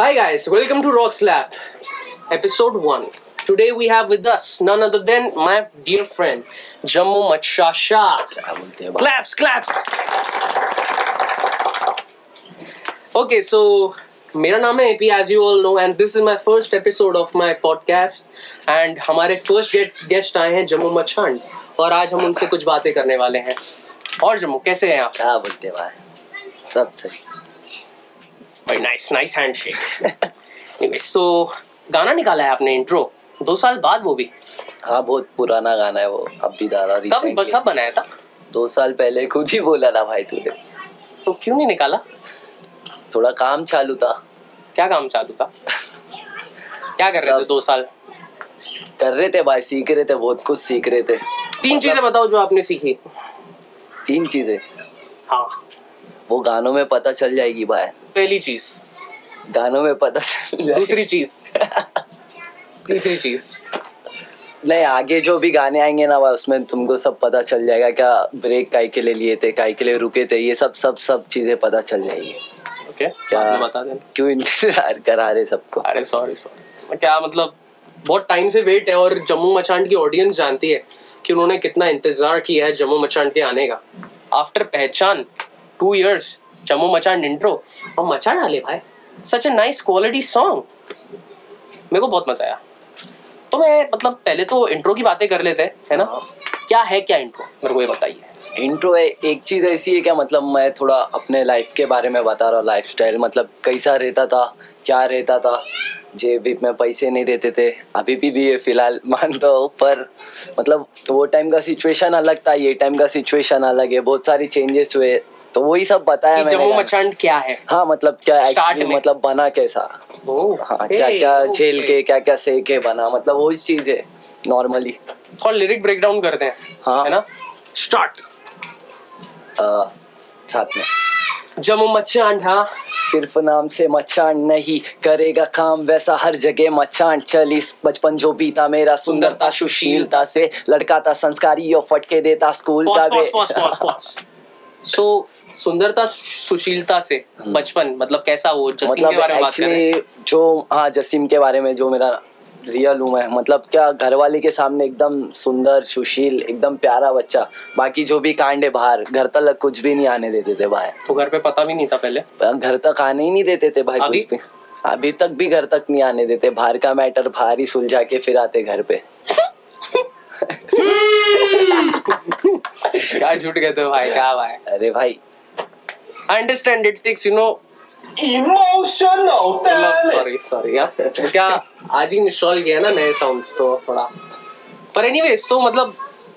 Hi guys, welcome to Rock Slap, episode 1. Today we have with us none other than my dear friend Jammu Machasha. Claps, claps. Okay, so मेरा नाम है A P as you all know and this is my first episode of my podcast and हमारे first guest आए हैं जम्मू मच्छांड और आज हम उनसे कुछ बातें करने वाले हैं और जम्मू कैसे हैं आप क्या बोलते हैं सब सही भाई नाइस नाइस हैंडशेक सो गाना निकाला है आपने इंट्रो दो साल बाद वो भी हाँ बहुत पुराना गाना है वो अब भी डाला कब कब बनाया था? दो साल पहले खुद ही बोला था भाई तूने। तो क्यों नहीं निकाला? थोड़ा काम चालू था। क्या काम चालू था? क्या कर रहे थे दो साल? कर रहे थे भाई सीख रहे थे बहुत कुछ सीख रहे थे। तीन चीज़ें बताओ जो आपने सीखी। तीन चीज़ें। हाँ। वो गानों में पता चल जाएगी भाई। पहली चीज़। गानों में पता दूसरी चीज़। तीसरी चीज़। नहीं आगे जो भी गाने आएँगे ना भाई उसमें तुमको सब पता चल जाएगा क्या ब्रेक काई के लिए लिए थे काई के लिए रुके थे ये सब सब सब चीज़ें पता चल जाएगी। ओके क्या बता देना। क्यों इंतज़ार करा रहे सबको? अरे सॉरी सॉरी क्या मतलब बहुत टाइम से वेट है और जम्मू मचांड की ऑडियंस जानती है कि उन्होंने कितना इंतज़ार किया है जम्मू मचांड के आने का। आफ्टर पहचान टू इयर्स जम्मू मचांड इंट्रो और मचा डाले भाई। Such a nice quality song मेरे को बहुत मज़ा आया। तो मैं मतलब पहले तो इंट्रो की बातें कर लेते हैं है ना? क्या है क्या इंट्रो मेरे को ये बताइए। इंट्रो है एक चीज़ ऐसी है क्या? मतलब मैं थोड़ा अपने लाइफ के बारे में बता रहा हूँ लाइफ स्टाइल मतलब कैसा रहता था क्या रहता था? जेब में पैसे नहीं रहते थे। अभी भी दिए फ़िलहाल मान दो पर मतलब वो टाइम का सिचुएशन अलग था ये टाइम का सिचुएशन अलग है। बहुत सारी चेंजेस हुए तो वही सब बताया कि जम्मू मचांड क्या है? हाँ मतलब क्या एक्चुअली मतलब बना कैसा? हाँ क्या क्या झेल के क्या क्या सह के बना मतलब वही चीज़ है नॉर्मली और लिरिक ब्रेक डाउन करते हैं हाँ। है ना? स्टार्ट साथ में। जम्मू मचांड हाँ। सिर्फ़ नाम से मचान नहीं करेगा काम वैसा हर जगह मचान चल बचपन जो बीता मेरा सुंदरता सुशीलता से लड़का था संस्कारी और फटके देता स्कूल का सो सुंदरता सुशीलता से बचपन मतलब कैसा वो जसीम मतलब के बारे में बात कर? रहे हैं जो हाँ जसीम के बारे में जो मेरा रियल हूँ मैं मतलब क्या घरवाले के सामने एकदम सुंदर सुशील एकदम प्यारा बच्चा बाकी जो भी कांड है बाहर घर तक कुछ भी नहीं आने देते थे बाहर तो घर पे पता भी नहीं था पहले? घर तक आने ही नहीं देते थे भाई अभी? कुछ भी। अभी तक भी घर तक नहीं आने देते बाहर का मैटर बाहर ही सुलझा के फिर आते घर पे। क्या झूठ कहते हो भाई क्या भाई? अरे भाई। I understand it takes you know Emotional damage. Sorry sorry यार। तो क्या आज ही इंस्टॉल किया ना नए साउंड्स तो थोड़ा। पर एनीवेज तो मतलब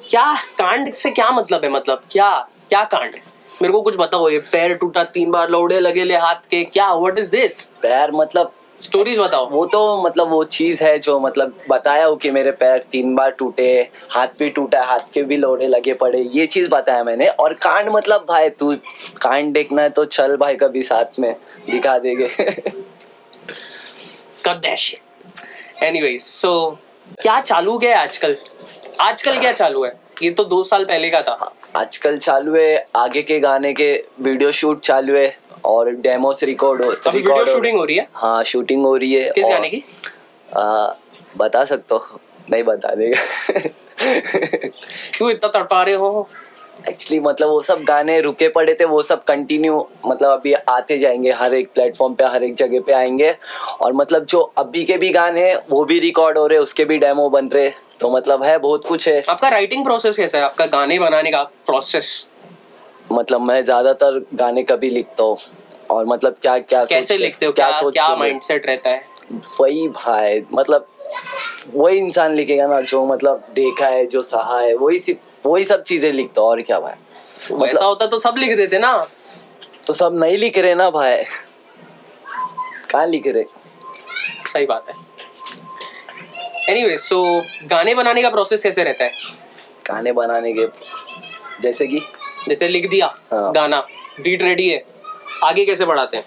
क्या कांड से क्या मतलब है मतलब क्या क्या कांड है? मेरे को कुछ बताओ ये पैर टूटा तीन बार लौड़े लगे ले हाथ के क्या व्हाट इज़ दिस पैर मतलब स्टोरीज बताओ। वो तो मतलब वो चीज़ है जो मतलब बताया हो कि मेरे पैर तीन बार टूटे हाथ भी टूटा हाथ के भी लोड़े लगे पड़े ये चीज़ बताया मैंने। और कांड मतलब भाई तू कांड देखना है तो चल भाई कभी साथ में दिखा देंगे। Shit. So क्या चालू गया आजकल? आजकल क्या चालू है? ये तो दो साल पहले का था। आजकल चालू है आगे के गाने के वीडियो शूट चालू है। और डेमोस रिकॉर्ड हो record हो- शूटिंग हो रही है? हाँ शूटिंग हो रही है किस गाने की? आ, बता सकते हो। नहीं बता देगा क्यों इतना तड़पा रहे हो? एक्चुअली मतलब वो सब गाने रुके पड़े थे वो सब कंटिन्यू मतलब अभी आते जाएँगे हर एक प्लेटफॉर्म पे हर एक जगह पे आएँगे। और मतलब जो अभी के भी गाने हैं वो भी रिकॉर्ड हो रहे उसके भी डेमो बन रहे। तो मतलब है बहुत कुछ है। आपका राइटिंग प्रोसेस कैसा है? आपका गाने बनाने का प्रोसेस मतलब मैं ज़्यादातर गाने कभी लिखता हूँ। और मतलब क्या क्या कैसे लिखते हो? क्या सोच क्या के मैं- माइंडसेट रहता है? वही भाई मतलब वही इंसान लिखेगा ना जो मतलब देखा है जो सहा है वही सिर्फ़ वही सब चीज़ें लिखता हूँ और क्या भाई? मतलब वैसा होता तो सब लिख देते ना? तो सब नहीं लिख रहे ना भाई? कहाँ लिख रहे? सही बात है। एनीवे सो गाने बनाने का प्रोसेस कैसे रहता है? गाने बनाने के जैसे कि जैसे लिख दिया हाँ। गाना। बीट रेडी है। आगे कैसे बढ़ाते हैं?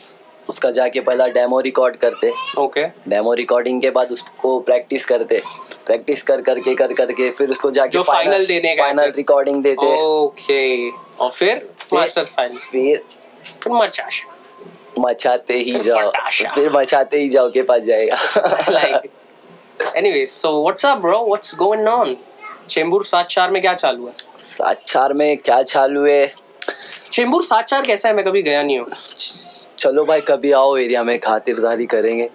उसका जाके पहला डेमो रिकॉर्ड करते। ओके डेमो रिकॉर्डिंग के बाद उसको प्रैक्टिस करते। प्रैक्टिस कर करके कर करके फिर उसको जाके final देने का फाइनल. रिकॉर्डिंग देते। ओके और फिर मास्टर फ़ाइल फिर फिर मचा मचाते ही जाओ। फिर मचाते ही जाओ के पास जाएगा। Anyways so what's up bro? What's going on? Chembur सात चार में क्या चालू है सात चार में क्या चालू है चेंबूर सात चार कैसा है? मैं कभी गया नहीं हूँ। चलो भाई कभी आओ एरिया में खातिरदारी करेंगे।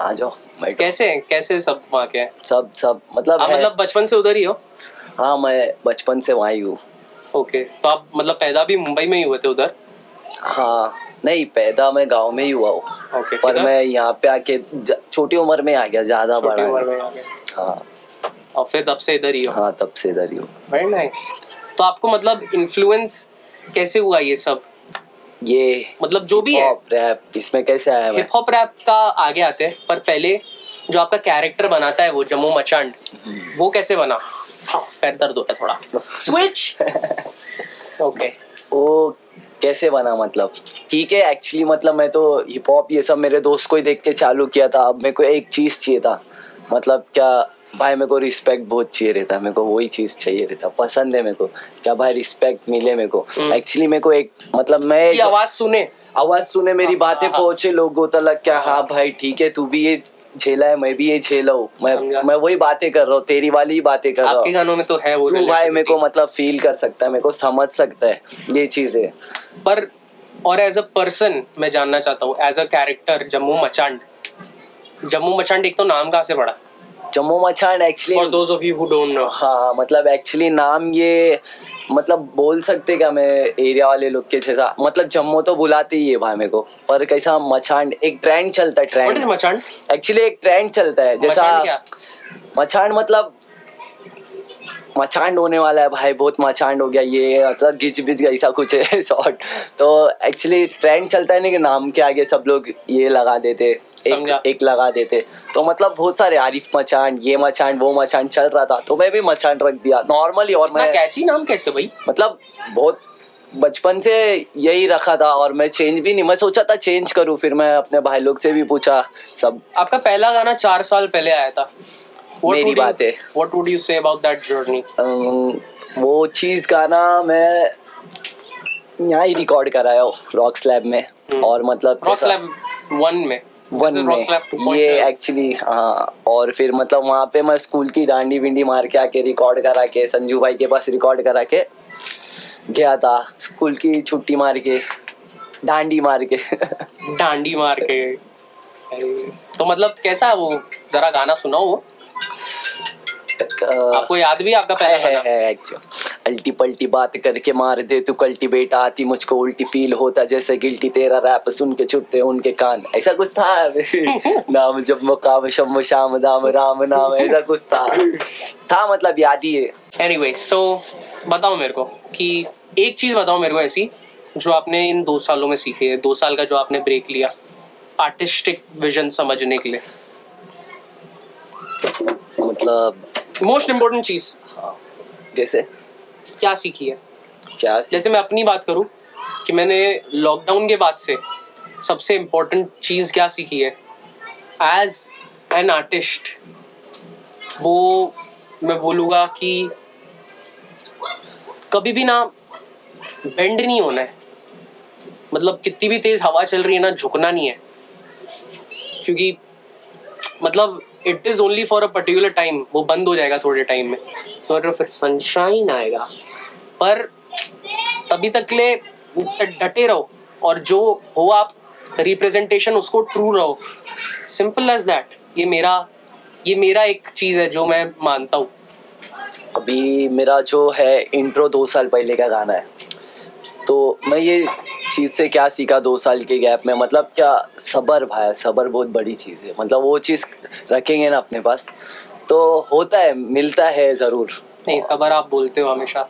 आ जाओ कैसे हैं? कैसे सब वहाँ के? सब सब मतलब है। मतलब बचपन से उधर ही हो? हाँ मैं बचपन से वहाँ ही हूँ। ओके तो आप मतलब पैदा भी मुंबई में ही हुए थे उधर? हाँ नहीं पैदा मैं गाँव में ही हुआ हूँ। पर मैं यहाँ पे आके छोटी उम्र में आ गया ज़्यादा बड़ा आ हाँ। और फिर तब से इधर ही हो। हाँ तब से इधर ही हूँ। वेरी नाइस तो आपको मतलब इन्फ्लुएंस कैसे हुआ ये सब? ये मतलब जो भी है। रैप इसमें कैसे आया हिप हॉप रैप का आगे आते हैं पर पहले जो आपका कैरेक्टर बनाता है वो जम्मू मचांड वो कैसे बना? पैर दर्द होता है थोड़ा। स्विच ओके वो कैसे बना मतलब? ठीक है एक्चुअली मतलब मैं तो हिप हॉप ये सब मेरे दोस्त को ही देख के चालू किया था। अब मेरे को एक चीज़ चाहिए था। मतलब क्या भाई मेरे को रिस्पेक्ट बहुत चाहिए रहता है मेरे को वही चीज़ चाहिए रहता पसंद है मेरे को। क्या भाई रिस्पेक्ट मिले मेरे को। हम्म। एक्चुअली मेरे को एक मतलब मैं आवाज़ सुने। आवाज़ सुने मेरी हाँ, बातें हाँ। पहुँचे लोगों तक क्या हाँ भाई ठीक है तू भी ये झेला है मैं भी ये झेला हूँ। मैं मैं वही बातें कर रहा हूँ तेरी वाली ही बातें कर रहा हूँ। गानों में तो है वो तू भाई मेरे को मतलब फील कर सकता है मेरे को समझ सकता है ये चीज़ें। पर और एज अ पर्सन मैं जानना चाहता हूँ as a character Jammu मचांड। Jammu मचांड एक तो नाम कहाँ से पड़ा? जम्मू मचान actually for those of you who don't know हाँ मतलब एक्चुअली नाम ये मतलब बोल सकते क्या मैं एरिया वाले लोग के जैसा? मतलब जम्मू तो बुलाते ही है भाई मेरे को पर कैसा मचान एक ट्रेंड चलता है व्हाट इज़ ट्रेंड मचांड एक्चुअली एक ट्रेंड चलता है जैसा मचान मतलब मचांड होने वाला है भाई बहुत मचांड हो गया ये मतलब गिच बिच ऐसा कुछ है शॉर्ट तो एक्चुअली ट्रेंड चलता है ना कि नाम के आगे सब लोग ये लगा देते एक, एक लगा देते। तो मतलब बहुत सारे आरिफ मचान ये मचान वो मचान चल रहा था तो मैं भी मचान रख दिया नॉर्मली और मैं कैची नाम कैसे भाई? मतलब बहुत बचपन से यही रखा था और मैं चेंज भी नहीं मैं सोचा था चेंज करूँ फिर मैं अपने भाई लोग से भी पूछा सब। आपका पहला गाना चार साल पहले आया था। मेरी बात। है। What would you say about that journey वो चीज़ गाना मैं यहाँ ही रिकॉर्ड कराया हूँ रॉक स्लैब में। हम्म। और मतलब रॉक स्लैब वन में। वन में। ये एक्चुअली हाँ और फिर मतलब वहाँ पे मैं स्कूल की डांडी बिंडी मार के आके रिकॉर्ड करा के संजू भाई के पास रिकॉर्ड करा के गया था स्कूल की छुट्टी मार के डांडी मार के। डांडी मार के। तो मतलब कैसा वो? जरा गाना सुनाओ वो। आपको याद भी आपका पहला है गाना है एक्चुअल अल्टी पल्टी बात करके मार दे तू कल्टी बेटा आती मुझको उल्टी फील होता जैसे गिल्टी तेरा रैप सुन के छुपते उनके कान। ऐसा कुछ था? नाम जब मुकाम शम शाम दाम राम नाम ऐसा कुछ था। था मतलब याद ही है। एनीवे सो बताओ मेरे को कि एक चीज़ बताओ मेरे को ऐसी जो आपने इन दो सालों में सीखी है दो साल का जो आपने ब्रेक लिया आर्टिस्टिक विजन समझने के लिए। मतलब मोस्ट इम्पोर्टेंट चीज़ जैसे क्या सीखी है? क्या सी- जैसे मैं अपनी बात करूँ कि मैंने लॉकडाउन के बाद से सबसे इम्पोर्टेंट चीज़ क्या सीखी है? एज एन आर्टिस्ट वो मैं बोलूँगा कि कभी भी ना बेंड नहीं होना है। मतलब कितनी भी तेज हवा चल रही है ना झुकना नहीं है। क्योंकि मतलब it is only for a particular time वो बंद हो जाएगा थोड़े टाइम में। सो so, फिर सनशाइन आएगा पर तभी तक ले डटे रहो। और जो हो आप रिप्रेजेंटेशन उसको ट्रू रहो। सिंपल एज दैट ये मेरा ये मेरा एक चीज़ है जो मैं मानता हूँ। अभी मेरा जो है इंट्रो दो साल पहले का गाना है। तो मैं ये चीज़ से क्या सीखा दो साल के गैप में? मतलब क्या सबर भाई सबर बहुत बड़ी चीज़ है। मतलब वो चीज़ रखेंगे ना अपने पास तो होता है मिलता है ज़रूर। नहीं सबर आप बोलते हो हमेशा।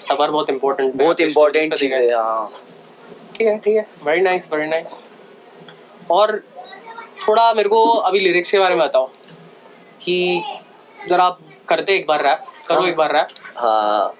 सबर बहुत इम्पोर्टेंट बहुत इम्पोर्टेंट चीज़ है हाँ। ठीक है ठीक है। वेरी नाइस वेरी नाइस और थोड़ा मेरे को अभी लिरिक्स के बारे में बताओ। कि जरा आप करते एक बार रैप करो हाँ। एक बार रैप हाँ।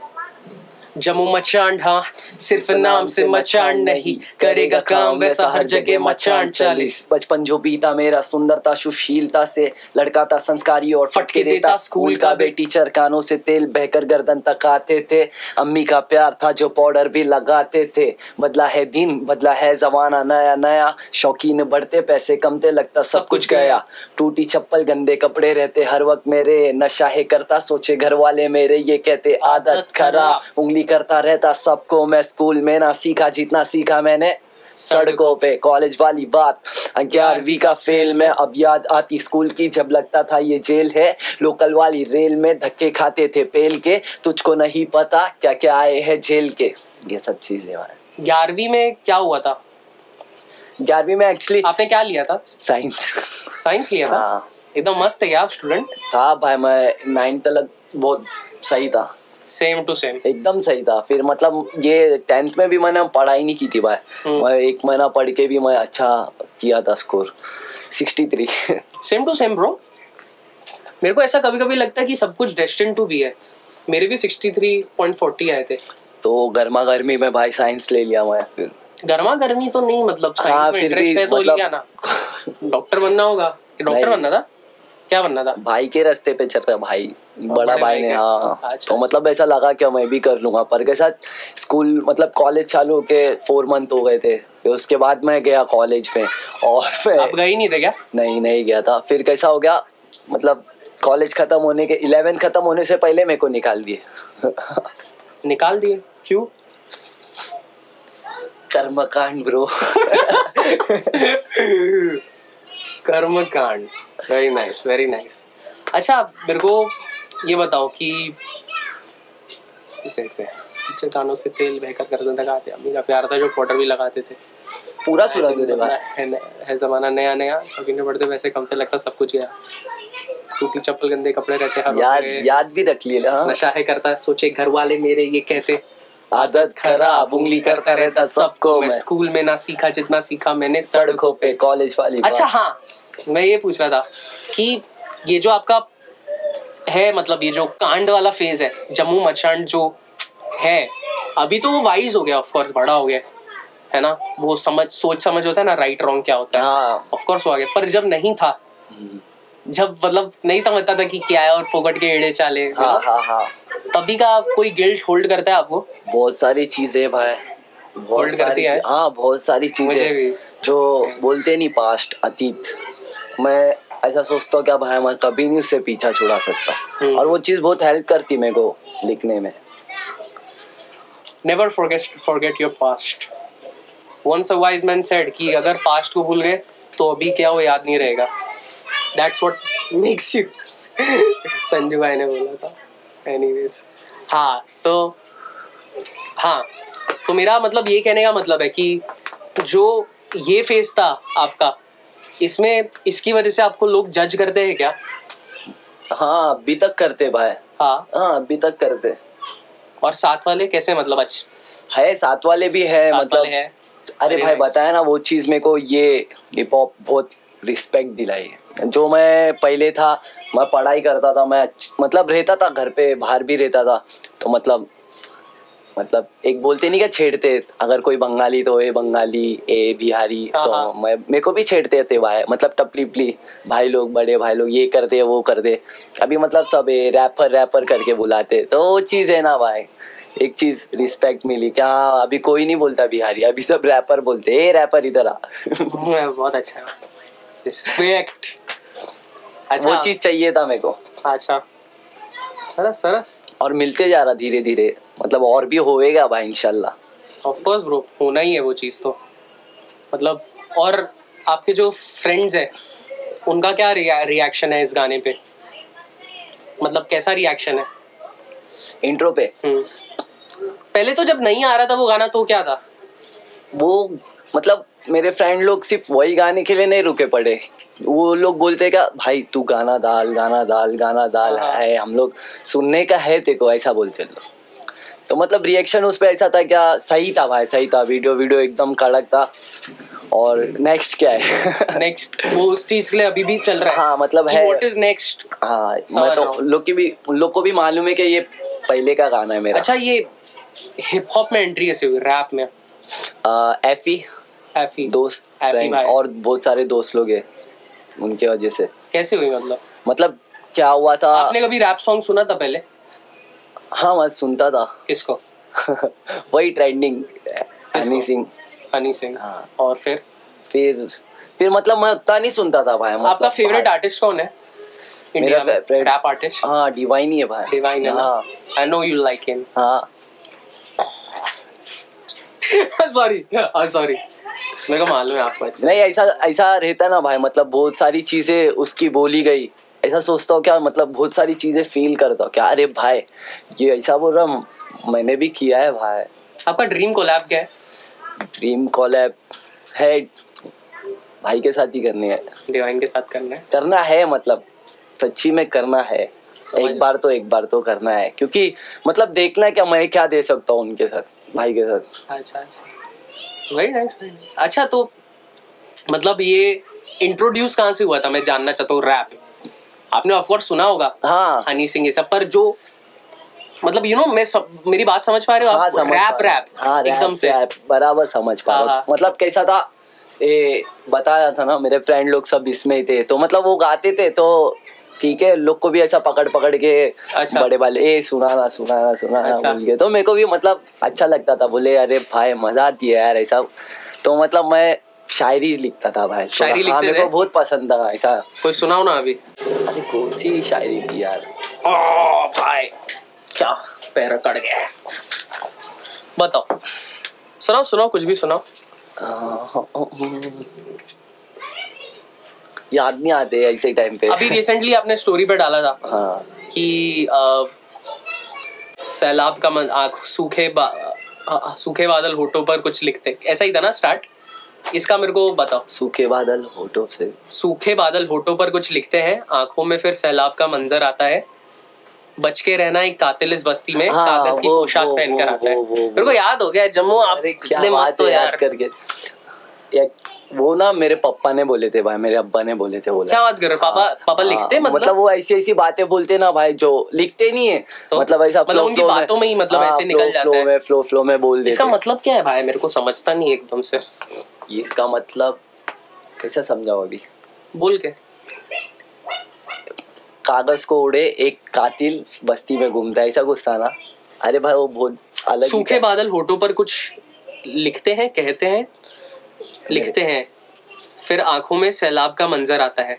जम्मू मचांड हाँ सिर्फ़ नाम से मचांड नहीं करेगा काम वैसा हर जगह मचांड चालीस। बचपन जो बीता मेरा सुंदरता सुशीलता से लड़का था संस्कारी और फटके देता स्कूल का बे टीचर कानों से तेल बहकर गर्दन तक आते थे। अम्मी का प्यार था जो पाउडर भी लगाते थे। बदला है दिन बदला है जमाना नया नया। शौकीन बढ़ते पैसे कमते लगता सब कुछ गया। टूटी चप्पल गंदे कपड़े रहते हर वक्त मेरे। नशा है करता सोचे घर वाले मेरे ये कहते आदत खराब। उंगली करता रहता सबको मैं स्कूल में ना सीखा जितना सीखा मैंने सड़कों पे कॉलेज वाली बात। ग्यारहवीं का फेल में अब याद आती स्कूल की जब लगता था ये जेल है लोकल वाली रेल में धक्के खाते थे पेल के तुझको नहीं पता क्या क्या आए हैं जेल के। ये सब चीज़ें ग्यारहवीं में क्या हुआ था? ग्यारहवीं में एक्चुअली आपने क्या लिया था? साइंस साइंस लिया था? हाँ। एकदम मस्त है आप स्टूडेंट था भाई मैं नाइन्थ तक बहुत सही था। सेम टू सेम एकदम सही था। फिर मतलब ये टेंथ में भी मैंने पढ़ाई नहीं की थी भाई। हम्म। मैं एक महीना पढ़ के भी मैं अच्छा किया था score sixty three same to same bro मेरे को ऐसा कभी कभी लगता है कि सब कुछ डेस्टिन टू बी है। मेरे भी 63.40 आए थे। तो गर्मा गर्मी में भाई साइंस ले लिया मैं फिर। गर्मा गर्मी तो नहीं मतलब हाँ, साइंस में इंटरेस्ट है तो मतलब- लिया ना। डॉक्टर बनना होगा। डॉक्टर बनना था। क्या बनना था? भाई के रास्ते पे चल रहा भाई। बड़ा भाई ने हाँ। अच्छा। तो मतलब ऐसा लगा कि मैं भी कर लूँगा पर कैसा स्कूल मतलब कॉलेज चालू के फोर मंथ हो गए थे। फिर उसके बाद मैं गया कॉलेज में और मैं आप गए नहीं थे क्या? नहीं नहीं गया था। फिर कैसा हो गया मतलब कॉलेज खत्म होने के इलेवेंथ खत्म होने से पहले मेरे को निकाल दिए। निकाल दिए? क्यों? कर्मकांड ब्रो कर्म कांड वेरी नाइस वेरी नाइस अच्छा मेरे को ये बताओ कि इसे इसे अच्छे कानों से तेल बहकर गर्दन तक आते अम्मी का प्यार था जो पाउडर भी लगाते थे। पूरा सुना दे दे भाई है, है जमाना नया नया। शौकीन बढ़ते वैसे कम तो लगता सब कुछ गया। टूटी चप्पल गंदे कपड़े रहते हर याद याद भी रख लिए हाँ। नशा है करता सोचे घर वाले मेरे ये कहते। आदत खराब उंगली करता रहता सबको मैं स्कूल में ना सीखा जितना सीखा मैंने सड़कों पे कॉलेज वाली अच्छा हाँ। मैं ये पूछ रहा था कि ये जो आपका है मतलब ये जो कांड वाला फ़ेज़ है जम्मू मचांड जो है अभी तो वो वाइज हो गया ऑफ़ कोर्स बड़ा हो गया है ना? वो समझ सोच समझ होता है ना राइट रॉन्ग क्या होता है? हाँ। ऑफ़ कोर्स हो गया पर जब नहीं था जब मतलब नहीं समझता था कि क्या है और फोकट के एड़े चाले हाँ हाँ हाँ तभी का कोई गिल्ट होल्ड करता है आपको? बहुत सारी चीज़ें भाई। बहुत सारी है? हाँ बहुत सारी चीज़ें जो बोलते नहीं पास्ट अतीत। मैं ऐसा सोचता हूँ क्या भाई मैं कभी नहीं उससे पीछा छुड़ा सकता। हम्म। और वो चीज़ बहुत हेल्प करती मेरे को लिखने में। Never forget forget your past once a wise man said कि अगर पास्ट को भूल गए तो अभी क्या वो याद नहीं रहेगा। That's what makes you Sanju भाई ने बोला था। एनीवेज हाँ तो हाँ तो मेरा मतलब ये कहने का मतलब है कि जो ये फ़ेज़ था आपका इसमें इसकी वजह से आपको लोग जज करते हैं क्या? हाँ अभी तक करते भाई। हाँ। हाँ अभी तक करते। और साथ वाले कैसे मतलब अच्छा है साथ वाले भी है साथ मतलब हैं। अरे भाई बताया ना वो चीज़ मेरे को ये हिप हॉप बहुत रिस्पेक्ट दिलाई। है जो मैं पहले था मैं पढ़ाई करता था मैं मतलब रहता था घर पे बाहर भी रहता था। तो मतलब मतलब एक बोलते नहीं क्या छेड़ते। अगर कोई बंगाली तो ए बंगाली ए बिहारी हाँ, तो हाँ। मैं मेरे को भी छेड़ते थे भाई मतलब टपली पली भाई लोग बड़े भाई लोग ये करते वो करते अभी मतलब सब ए रैपर रैपर करके बुलाते। तो वो चीज़ है ना भाई एक चीज़ रिस्पेक्ट मिली। क्या अभी कोई नहीं बोलता बिहारी अभी सब रैपर बोलते ए रैपर इधर आ। बहुत अच्छा रिस्पेक्ट अच्छा। वो चीज़ चाहिए था मेरे को। अच्छा। सरस सरस। और मिलते जा रहा धीरे धीरे मतलब और भी होएगा भाई इंशाल्लाह। ऑफ़ कोर्स ब्रो होना ही है वो चीज़ तो। मतलब और आपके जो फ्रेंड्स हैं उनका क्या रिएक्शन है इस गाने पे? मतलब कैसा रिएक्शन है? इंट्रो पे? हम्म। पहले तो जब नहीं आ रहा था वो गाना तो क्या था? वो मतलब मेरे फ्रेंड लोग सिर्फ़ वही गाने के लिए नहीं रुके पड़े। वो लोग बोलते क्या भाई तू गाना डाल गाना डाल गाना डाल हाँ। है हम लोग सुनने का है तेको ऐसा बोलते लोग। तो मतलब रिएक्शन उस पर ऐसा था क्या सही था भाई सही था वीडियो वीडियो एकदम कड़क था। और नेक्स्ट क्या है? नेक्स्ट वो उस चीज़ के लिए अभी भी चल रहा है हाँ, मतलब है। व्हाट इज़ नेक्स्ट हाँ मैं तो लोग की भी उन लोग को भी मालूम है कि ये पहले का गाना है मेरा। अच्छा ये हिप हॉप में एंट्री कैसे हुई रैप में? एफी हैफी दोस्त और बहुत सारे दोस्त लोग हैं उनके वजह से। कैसे हुई मतलब? मतलब क्या हुआ था? आपने कभी रैप सॉन्ग सुना था पहले? हाँ मैं सुनता था। किसको? वही trending Honey Singh. Honey Singh. हाँ। और फिर? फिर फिर मतलब मैं उतना नहीं सुनता था भाई मतलब आपका फेवरेट आर्टिस्ट कौन है? इंडिया में रैप आर्टिस्ट हाँ डिवाइन ही है भाई। डिवाइन है हाँ। I know you like him हाँ। सॉरी सॉरी मेरे को मालूम है आपको अच्छा नहीं ऐसा ऐसा रहता ना भाई मतलब बहुत सारी चीज़ें उसकी बोली गई। ऐसा सोचता हूँ क्या मतलब बहुत सारी चीज़ें फील करता हूँ क्या अरे भाई ये ऐसा बोल रहा मैंने भी किया है भाई। आपका ड्रीम कोलैब क्या है? ड्रीम कॉलैब है भाई के साथ ही करनी है। डिवाइन के साथ करना है? करना है मतलब सच्ची में करना है। एक बार तो एक बार तो करना है क्योंकि मतलब देखना है क्या मैं क्या दे सकता हूँ उनके साथ भाई के साथ। अच्छा अच्छा। वेरी नाइस वेरी नाइस अच्छा तो मतलब ये इंट्रोड्यूस कहाँ से हुआ था? मैं जानना चाहता हूँ रैप आपने ऑफ़ कोर्स सुना होगा हाँ हनी सिंह ये सब पर जो मतलब यू नो मैं सब मेरी बात समझ पा रहे हो हाँ रैप। रैप हाँ एकदम से रैप बराबर समझ पा रहा हूँ हाँ। मतलब कैसा था ये बताया था ना मेरे फ्रेंड लोग सब इसमें ही थे तो मतलब वो गाते थे तो ठीक है लोग को भी ऐसा पकड़ पकड़ के अच्छा। बड़े वाले ए सुनाना सुनाना सुनाना अच्छा। बोल के तो मेरे को भी मतलब अच्छा लगता था बोले अरे भाई मज़ा आती है यार ऐसा तो मतलब मैं शायरी लिखता था भाई। शायरी हाँ, लिखते मेरे को बहुत पसंद था ऐसा। कोई सुनाओ ना अभी। अरे कौन सी शायरी थी यार? ओ भाई। क्या पैर कट गया बताओ। सुनाओ सुनाओ कुछ भी सुनाओ। याद नहीं आते ऐसे टाइम पे। अभी रिसेंटली आपने स्टोरी पे डाला था हाँ। कि सैलाब का मन आँख सूखे बा, सूखे बादल होठों पर कुछ लिखते। ऐसा ही था ना स्टार्ट इसका मेरे को बताओ। सूखे बादल होठों से। सूखे बादल होठों पर कुछ लिखते हैं। आँखों में फिर सैलाब का मंजर आता है। बच के रहना एक कातिल इस बस्ती में। हाँ, कागज़ की पोशाक वो- पहनकर आता है। मेरे को याद हो गया जम्मू आप कितने मस्त हो याद यार करके वो ना मेरे पापा ने बोले थे भाई मेरे अब्बा ने बोले थे बोला क्या बात कर रहे हो? पापा पापा हाँ, लिखते मतलब, मतलब वो ऐसी ऐसी बातें बोलते ना भाई जो लिखते नहीं है। तो? मतलब ऐसा मतलब flow- उनकी बातों में ही मतलब ऐसे निकल जाता है। फ्लो फ्लो में बोल देते इसका मतलब क्या है भाई? मेरे को समझता नहीं एकदम से। इसका मतलब कैसा समझाओ अभी? बोल के। कागज़ को उड़े एक कातिल बस्ती में घूमता है ऐसा कुछ था ना? अरे भाई वो बहुत अलग सूखे बादल होठों पर कुछ लिखते हैं कहते हैं लिखते हैं। फिर आँखों में सैलाब का मंजर आता है।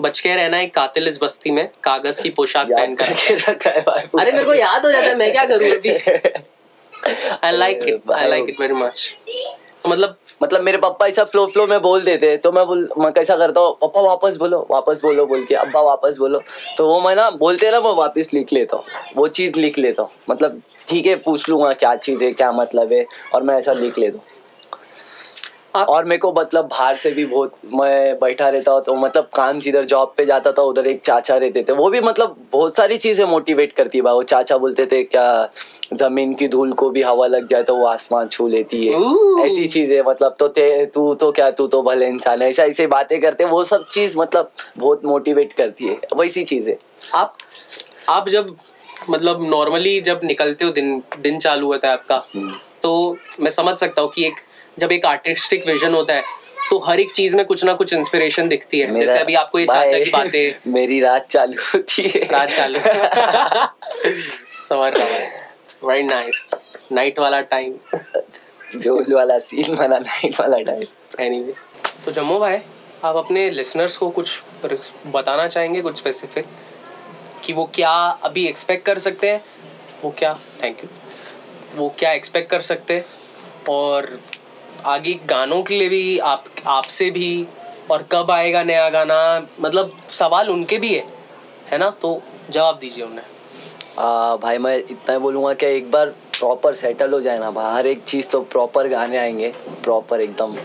बच के रहना एक कातिल इस बस्ती में कागज़ की पोशाक पहन करके रखा है अरे मेरे को याद हो जाता है मैं क्या करूँ अभी? I like it I like it very much मतलब मतलब मेरे पापा ऐसा फ्लो फ्लो में बोल देते तो मैं बोल, मैं कैसा करता हूँ, पापा, वापस बोलो वापस बोलो, बोल के, अब्बा, वापस बोलो। तो वो मैं ना, बोलते ना, मैं वापस लिख लेता हूँ। वो चीज़ लिख लेता हूँ। मतलब ठीक है, पूछ लूँगा क्या चीज़ है, क्या मतलब है, और मैं ऐसा लिख लेता हूँ। और मेरे को मतलब बाहर से भी बहुत मैं बैठा रहता हूँ तो मतलब काम जिधर जॉब पे जाता था उधर एक चाचा रहते थे। वो भी मतलब बहुत सारी चीज़ें मोटिवेट करती है भाई। वो चाचा बोलते थे क्या ज़मीन की धूल को भी हवा लग जाए तो वो आसमान छू लेती है। ऐसी चीज़ें मतलब तो तू तो क्या तू तो भले इंसान है। ऐसा ऐसे बातें करते वो सब चीज़ मतलब बहुत मोटिवेट करती है। वैसी चीज़ें। आप आप जब मतलब नॉर्मली जब निकलते हो दिन दिन चालू होता है आपका तो मैं समझ सकता हूँ कि एक जब एक आर्टिस्टिक विजन होता है तो हर एक चीज़ में कुछ ना कुछ इंस्पिरेशन दिखती है। जैसे अभी आपको ये चाचा की बातें। मेरी रात चालू होती है। रात चालू। समझ रहा हूँ वेरी नाइस नाइट वाला टाइम जोल वाला सीन वाला नाइट वाला टाइम एनीवेज तो जम्मू भाई आप अपने लिसनर्स को कुछ बताना चाहेंगे कुछ स्पेसिफिक कि वो क्या अभी एक्सपेक्ट कर सकते हैं? वो क्या थैंक यू वो क्या एक्सपेक्ट कर सकते हैं? और आगे गानों के लिए भी आप आपसे भी और कब आएगा नया गाना? मतलब सवाल उनके भी है है ना? तो जवाब दीजिए उन्हें। आ, भाई मैं इतना ही बोलूँगा कि एक बार प्रॉपर सेटल हो जाए ना भाई। हर एक चीज़ तो प्रॉपर गाने आएँगे प्रॉपर एकदम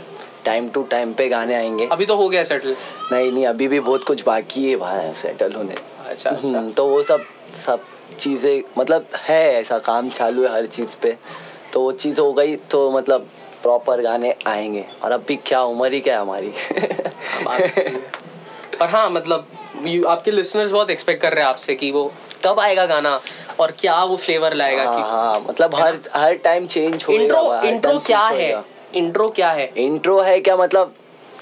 टाइम टू टाइम पे गाने आएँगे। अभी तो हो गया सेटल नहीं नहीं अभी भी बहुत कुछ बाकी है भाई सेटल होने। अच्छा अच्छा। हम्म, तो वो सब सब चीज़ें मतलब है ऐसा काम चालू है हर चीज़ पे। तो वो चीज़ हो गई तो मतलब प्रॉपर गाने आएँगे। और अब भी क्या उम्र ही क्या है हमारी। तो। पर हाँ मतलब आपके लिसनर्स बहुत एक्सपेक्ट कर रहे हैं आपसे कि वो कब आएगा गाना और क्या वो फ्लेवर लाएगा हाँ कि हाँ मतलब हर हर टाइम चेंज हो इंट्रो इंट्रो क्या है? इंट्रो क्या है? इंट्रो है क्या मतलब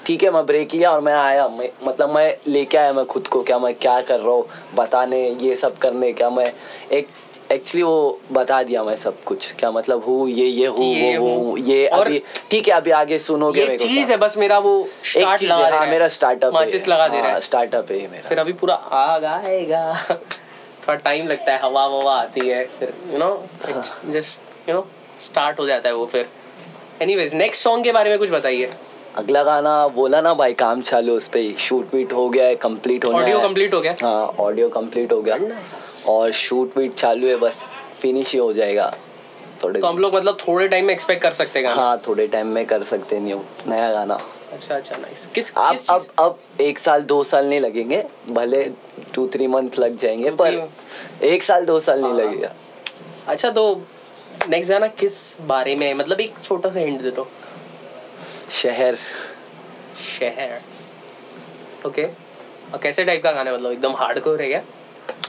ठीक है मैं ब्रेक लिया और मैं आया। मैं मतलब मैं लेके आया मैं खुद को। क्या मैं क्या कर रहा हूँ? बताने ये सब करने क्या मैं एक एक्चुअली वो बता दिया मैं सब कुछ। क्या मतलब हूँ ये ये हूँ ये वो हूँ। हूँ ये और अभी ठीक है अभी आगे सुनोगे ये चीज़ है बस मेरा वो स्टार्ट लगा है, दे हाँ रहा है। मेरा स्टार्टअप माचिस लगा दे रहा है। स्टार्टअप है मेरा। फिर अभी पूरा आएगा। थोड़ा टाइम लगता है हवा ववा आती है फिर you know just you know start हो जाता है वो फिर। एनीवेज नेक्स्ट सॉन्ग के बारे में कुछ बताइए। अगला गाना बोला ना भाई काम चालू उस पे शूट वीट हो गया है कंप्लीट होना ऑडियो कंप्लीट हो गया? हाँ ऑडियो कंप्लीट हो गया। और शूट वीट चालू है बस फिनिश ही हो जाएगा। थोड़े तो हम लोग मतलब थोड़े टाइम में एक्सपेक्ट कर सकते हैं हाँ थोड़े टाइम में कर सकते न्यू नया गाना। अच्छा अच्छा नाइस किस अब किस अब अब एक साल दो साल नहीं लगेंगे। भले टू थ्री मंथ लग जाएँगे पर एक साल दो साल नहीं हाँ। लगेगा। अच्छा तो नेक्स्ट गाना किस बारे में मतलब एक छोटा सा हिंट दे दो। शहर। शहर। ओके और कैसे टाइप का गाना मतलब एकदम हार्डकोर है क्या?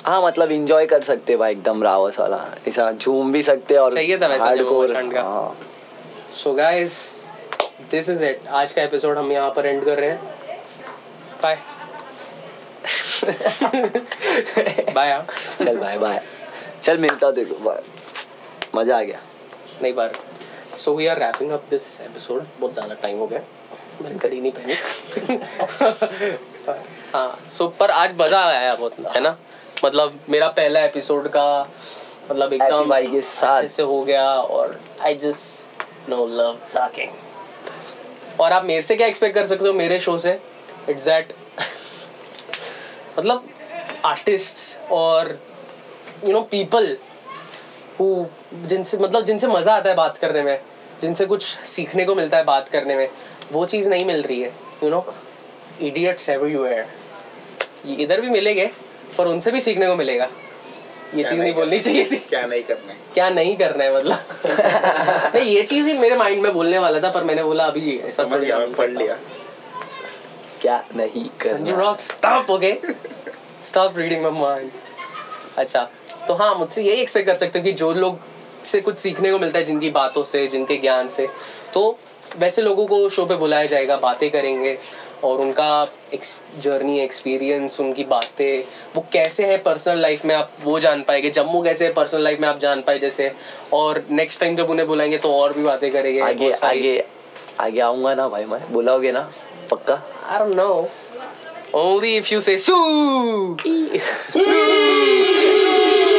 हाँ मतलब इंजॉय कर सकते भाई एकदम रावस वाला। ऐसा झूम भी सकते और चाहिए था वैसा जम्मू hardcore, मचान का। हाँ। So guys this is it आज का एपिसोड हम यहाँ पर एंड कर रहे हैं। बाय बाय हाँ। चल बाय बाय चल मिलता देखो बाय मज़ा आ गया। नहीं बार so we are wrapping up this episode बहुत ज़्यादा टाइम हो गया। मैंने घड़ी नहीं पहनी हाँ सो पर आज मज़ा आया बहुत। है ना? मतलब मेरा पहला एपिसोड का मतलब एकदम भाई के साथ। अच्छे से हो गया और आई जस्ट नो लव साकिंग और आप मेरे से क्या एक्सपेक्ट कर सकते हो? मेरे शो से। इट्स दैट मतलब आर्टिस्ट और यू नो पीपल हु जिनसे मतलब जिनसे मज़ा आता है बात करने में जिनसे कुछ सीखने को मिलता है बात करने में वो चीज़ नहीं मिल रही है यू नो इडियट्स एवरीवेयर ये इधर भी मिलेंगे पर उनसे भी सीखने को मिलेगा। ये चीज़ नहीं करना बोलनी चाहिए थी। क्या नहीं करना है? क्या नहीं करना है मतलब? नहीं ये चीज़ ही मेरे माइंड में बोलने वाला था पर मैंने बोला अभी ना मैं बोल पढ़ लिया क्या नहीं संजू करना rock stop okay stop reading my mind अच्छा तो हाँ मुझसे यही एक्सपेक्ट कर सकते हो कि जो लोग से कुछ सीखने को मिलता है जिनकी बातों से जिनके ज्ञान से तो वैसे लोगों को शो पे बुलाया जाएगा बातें करेंगे और उनका जर्नी एक्सपीरियंस उनकी बातें वो कैसे है पर्सनल लाइफ में आप वो जान पाएँगे जम्मू कैसे है पर्सनल लाइफ में आप जान पाए जैसे और नेक्स्ट टाइम जब उन्हें बुलाएँगे तो और भी बातें करेंगे आगे आगे आगे आऊँगा ना भाई मैं बुलाओगे ना पक्का know. Only if you say Soo! Soo!